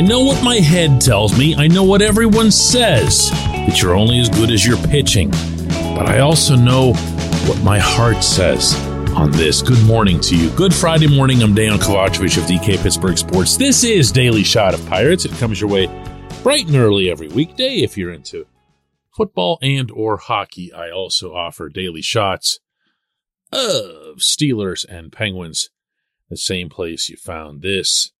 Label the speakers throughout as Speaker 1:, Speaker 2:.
Speaker 1: I know what my head tells me. I know what everyone says that you're only as good as your pitching. But I also know what my heart says on this. Good morning to you. Good Friday morning. I'm Dejan Kovacevic of DK Pittsburgh Sports. This is Daily Shot of Pirates. It comes your way bright and early every weekday if you're into football and or hockey. I also offer daily shots of Steelers and Penguins, the same place you found this.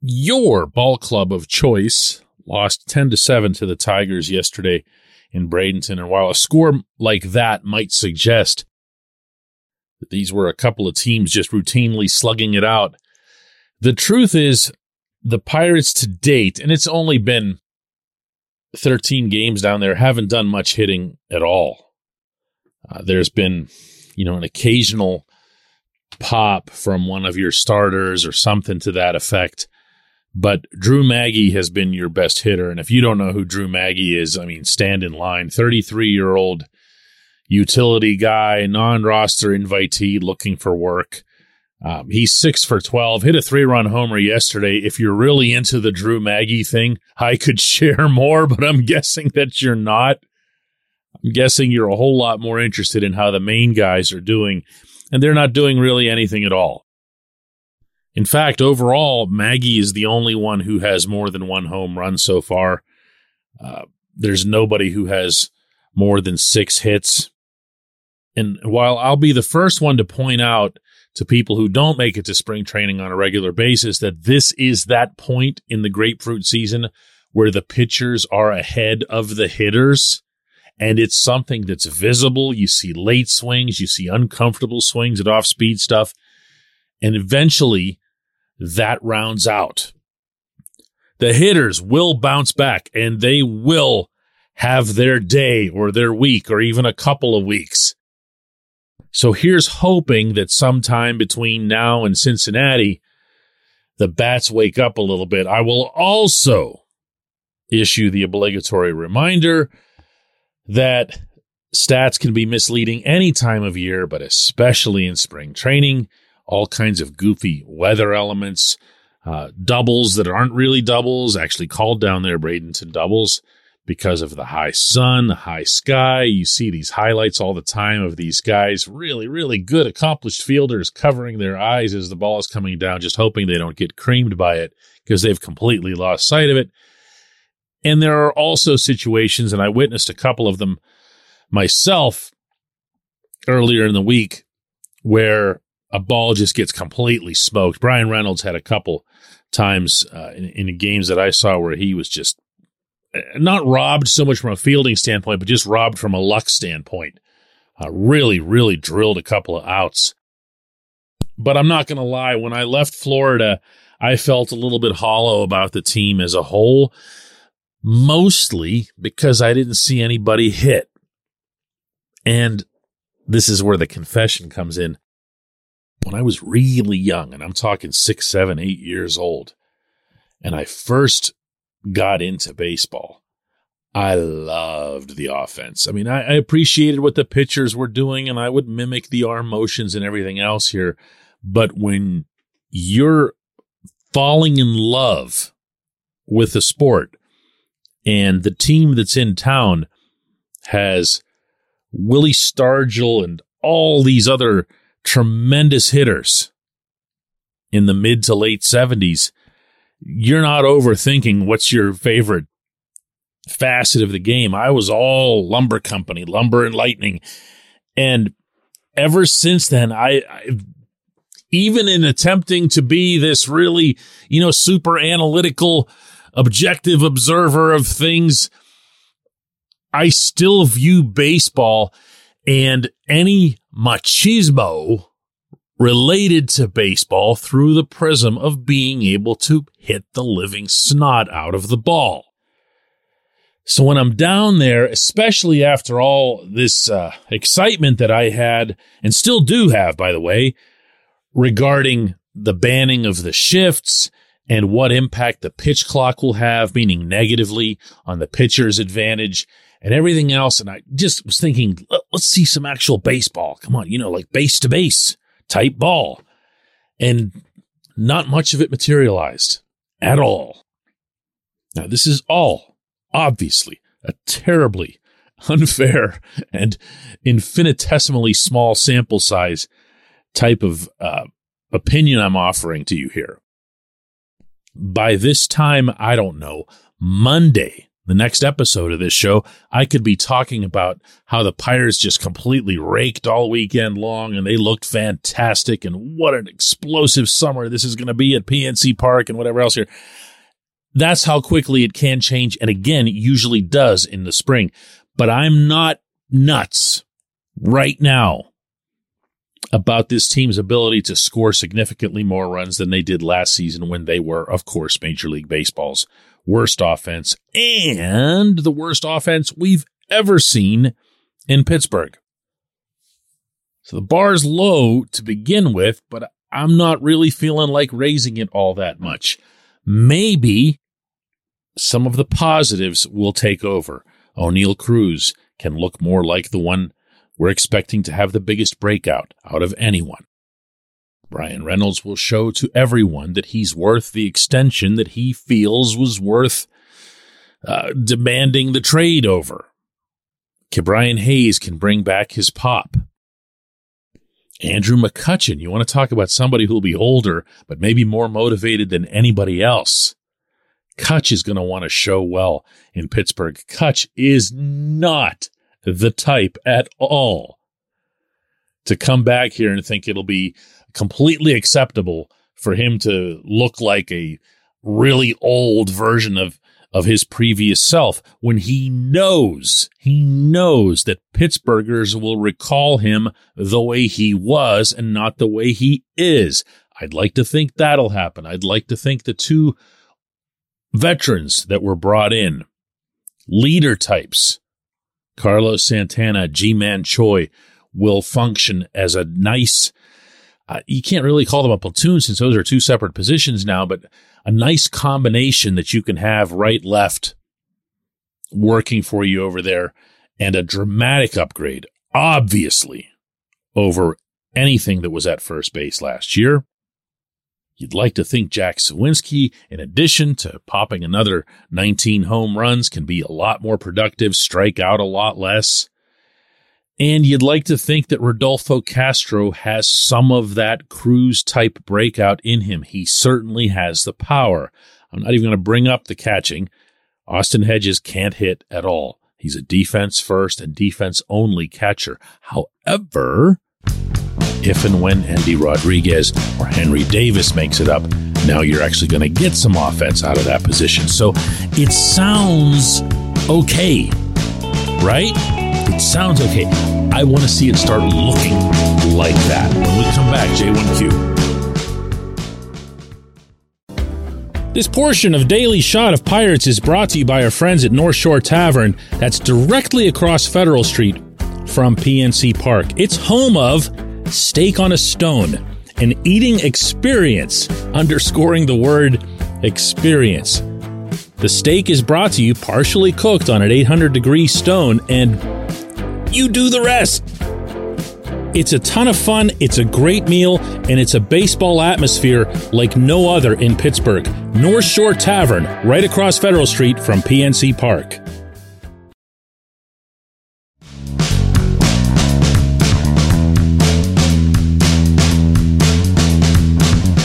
Speaker 1: Your ball club of choice lost 10 to 7 to the Tigers yesterday in Bradenton. And while a score like that might suggest that these were a couple of teams just routinely slugging it out, the truth is the Pirates to date, and it's only been 13 games down there, haven't done much hitting at all. Uh, there's been, you know, an occasional pop from one of your starters or something to that effect. But Drew Maggi has been your best hitter. And if you don't know who Drew Maggi is, I mean, stand in line. 33 year old utility guy, non roster invitee looking for work. Um, he's six for 12, hit a three run homer yesterday. If you're really into the Drew Maggi thing, I could share more, but I'm guessing that you're not. I'm guessing you're a whole lot more interested in how the main guys are doing, and they're not doing really anything at all. In fact, overall, Maggi is the only one who has more than one home run so far. Uh, there's nobody who has more than six hits. And while I'll be the first one to point out to people who don't make it to spring training on a regular basis that this is that point in the grapefruit season where the pitchers are ahead of the hitters. And it's something that's visible. You see late swings, you see uncomfortable swings at off speed stuff. And eventually that rounds out. The hitters will bounce back and they will have their day or their week or even a couple of weeks. So here's hoping that sometime between now and Cincinnati, the bats wake up a little bit. I will also issue the obligatory reminder that stats can be misleading any time of year, but especially in spring training. All kinds of goofy weather elements, uh, doubles that aren't really doubles, actually called down there Bradenton doubles because of the high sun, high sky. You see these highlights all the time of these guys, really, really good, accomplished fielders covering their eyes as the ball is coming down, just hoping they don't get creamed by it because they've completely lost sight of it. And there are also situations, and I witnessed a couple of them myself earlier in the week, where a ball just gets completely smoked. Bryan Reynolds had a couple times uh, in, in games that I saw where he was just not robbed so much from a fielding standpoint, but just robbed from a luck standpoint. Uh, really, really drilled a couple of outs. But I'm not going to lie. When I left Florida, I felt a little bit hollow about the team as a whole, mostly because I didn't see anybody hit. And this is where the confession comes in. When I was really young, and I'm talking six, seven, eight years old, and I first got into baseball, I loved the offense. I mean, I, I, appreciated what the pitchers were doing and I would mimic the arm motions and everything else here. But when you're falling in love with the sport and the team that's in town has Willie Stargell and all these other tremendous hitters in the mid to late 70s, you're not overthinking what's your favorite facet of the game. I was all lumber company, lumber and lightning. And ever since then, I, I even in attempting to be this really, you know, super analytical, objective observer of things, I still view baseball and any machismo related to baseball through the prism of being able to hit the living snot out of the ball. So when I'm down there, especially after all this uh, excitement that I had and still do have, by the way, regarding the banning of the shifts and what impact the pitch clock will have, meaning negatively on the pitcher's advantage and everything else. And I just was thinking, let's see some actual baseball. Come on, you know, like base to base type ball. And not much of it materialized at all. Now, this is all obviously a terribly unfair and infinitesimally small sample size type of uh, opinion I'm offering to you here. By this time, I don't know, Monday, the next episode of this show, I could be talking about how the Pirates just completely raked all weekend long and they looked fantastic and what an explosive summer this is going to be at PNC Park and whatever else here. That's how quickly it can change. And again, it usually does in the spring. But I'm not nuts right now about this team's ability to score significantly more runs than they did last season when they were, of course, Major League Baseball's worst offense and the worst offense we've ever seen in Pittsburgh. So the bar's low to begin with, but I'm not really feeling like raising it all that much. Maybe some of the positives will take over. Oneil Cruz can look more like the one we're expecting to have the biggest breakout out of anyone. Bryan Reynolds will show to everyone that he's worth the extension that he feels was worth uh, demanding the trade over. Ke'Bryan Hayes can bring back his pop. Andrew McCutchen, you want to talk about somebody who'll be older, but maybe more motivated than anybody else. Kutch is going to want to show well in Pittsburgh. Kutch is not the type at all to come back here and think it'll be completely acceptable for him to look like a really old version of of his previous self when he knows he knows that Pittsburghers will recall him the way he was and not the way he is. I'd like to think that'll happen. I'd like to think the two veterans that were brought in, leader types, Carlos Santana, Ji-Man Choi, will function as a nice, uh, you can't really call them a platoon since those are two separate positions now, but a nice combination that you can have right, left working for you over there and a dramatic upgrade, obviously, over anything that was at first base last year. You'd like to think Jack Suwinski, in addition to popping another 19 home runs, can be a lot more productive, strike out a lot less. And you'd like to think that Rodolfo Castro has some of that Cruz type breakout in him. He certainly has the power. I'm not even going to bring up the catching. Austin Hedges can't hit at all. He's a defense first and defense only catcher. However, if and when Endy Rodriguez or Henry Davis makes it up, now you're actually going to get some offense out of that position. So it sounds okay, right? Sounds okay. I want to see it start looking like that. When we come back, J1Q. This portion of Daily Shot of Pirates is brought to you by our friends at North Shore Tavern, that's directly across Federal Street from PNC Park. It's home of Steak on a Stone, an eating experience, underscoring the word experience. The steak is brought to you partially cooked on an 800 degree stone, and you do the rest. It's a ton of fun, it's a great meal, and it's a baseball atmosphere like no other in Pittsburgh. North Shore Tavern, right across Federal Street from PNC Park.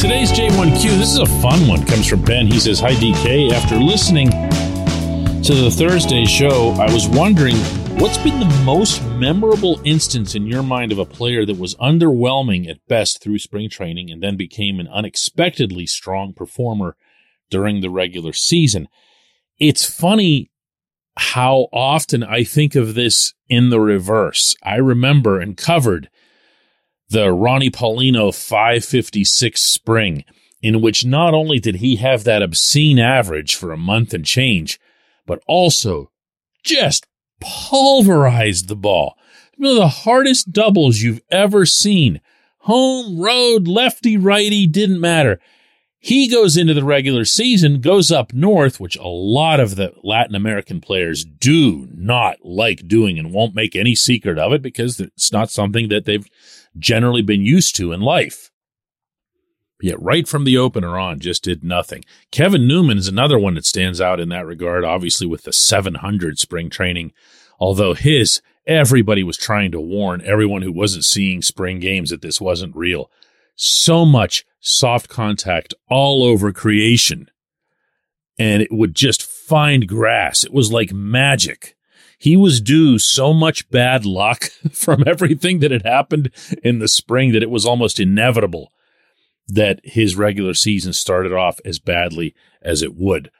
Speaker 1: Today's J1Q, this is a fun one, comes from Ben. He says, Hi DK, after listening to the Thursday show, I was wondering what's been the most memorable instance in your mind of a player that was underwhelming at best through spring training and then became an unexpectedly strong performer during the regular season? It's funny how often I think of this in the reverse. I remember and covered the Ronnie Paulino 556 spring, in which not only did he have that obscene average for a month and change, but also just pulverized the ball. One of the hardest doubles you've ever seen. Home, road, lefty, righty, didn't matter. He goes into the regular season, goes up north, which a lot of the Latin American players do not like doing and won't make any secret of it because it's not something that they've generally been used to in life. Yet right from the opener on, just did nothing. Kevin Newman is another one that stands out in that regard, obviously with the 700 spring training. Although his, everybody was trying to warn everyone who wasn't seeing spring games that this wasn't real. So much soft contact all over creation. And it would just find grass. It was like magic. He was due so much bad luck from everything that had happened in the spring that it was almost inevitable that his regular season started off as badly as it would.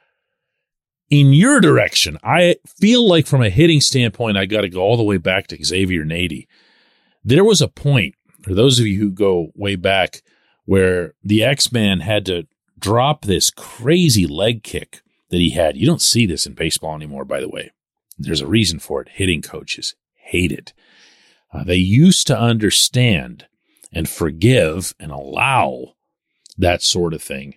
Speaker 1: In your direction, I feel like from a hitting standpoint, I got to go all the way back to Xavier Nady. There was a point, for those of you who go way back, where the X Man had to drop this crazy leg kick that he had. You don't see this in baseball anymore, by the way. There's a reason for it. Hitting coaches hate it. Uh, they used to understand and forgive and allow that sort of thing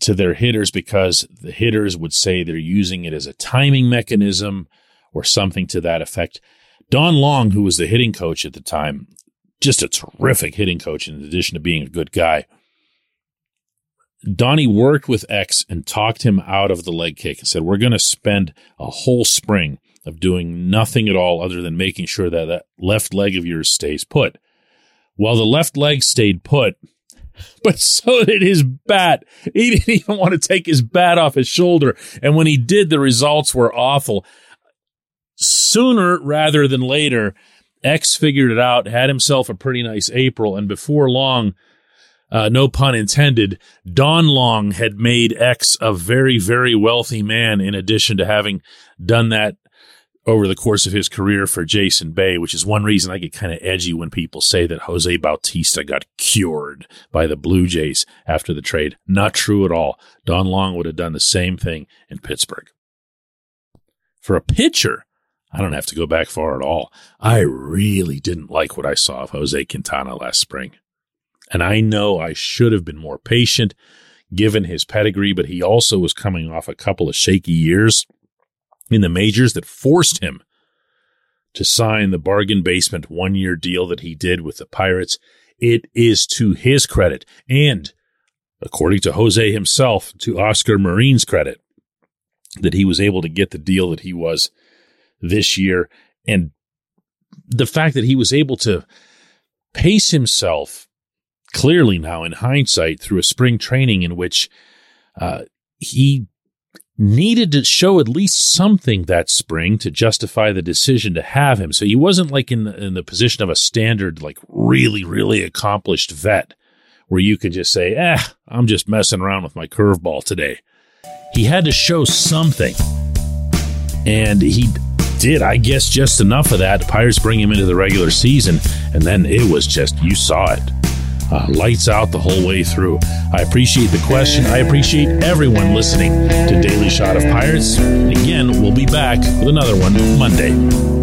Speaker 1: to their hitters because the hitters would say they're using it as a timing mechanism or something to that effect. Don Long, who was the hitting coach at the time, just a terrific hitting coach in addition to being a good guy. Donnie worked with X and talked him out of the leg kick and said, We're going to spend a whole spring of doing nothing at all other than making sure that that left leg of yours stays put. Well, the left leg stayed put but so did his bat. He didn't even want to take his bat off his shoulder. And when he did, the results were awful. Sooner rather than later, X figured it out, had himself a pretty nice April, and before long, uh, no pun intended, Don Long had made X a very, very wealthy man in addition to having done that over the course of his career for Jason Bay, which is one reason I get kind of edgy when people say that Jose Bautista got cured by the Blue Jays after the trade. Not true at all. Don Long would have done the same thing in Pittsburgh. For a pitcher, I don't have to go back far at all. I really didn't like what I saw of Jose Quintana last spring. And I know I should have been more patient given his pedigree, but he also was coming off a couple of shaky years in the majors that forced him to sign the bargain basement one year deal that he did with the Pirates. It is to his credit and, according to Jose himself, to Oscar Marin's credit that he was able to get the deal that he was this year. And the fact that he was able to pace himself clearly now in hindsight through a spring training in which uh, he needed to show at least something that spring to justify the decision to have him. So he wasn't like in the, in the position of a standard, like really, really accomplished vet where you could just say, eh, I'm just messing around with my curveball today. He had to show something. And he did, I guess, just enough of that. Pirates bring him into the regular season, and then it was just, you saw it uh, lights out the whole way through. I appreciate the question. I appreciate everyone listening to Daily Shot of Pirates. Again, we'll be back with another one Monday.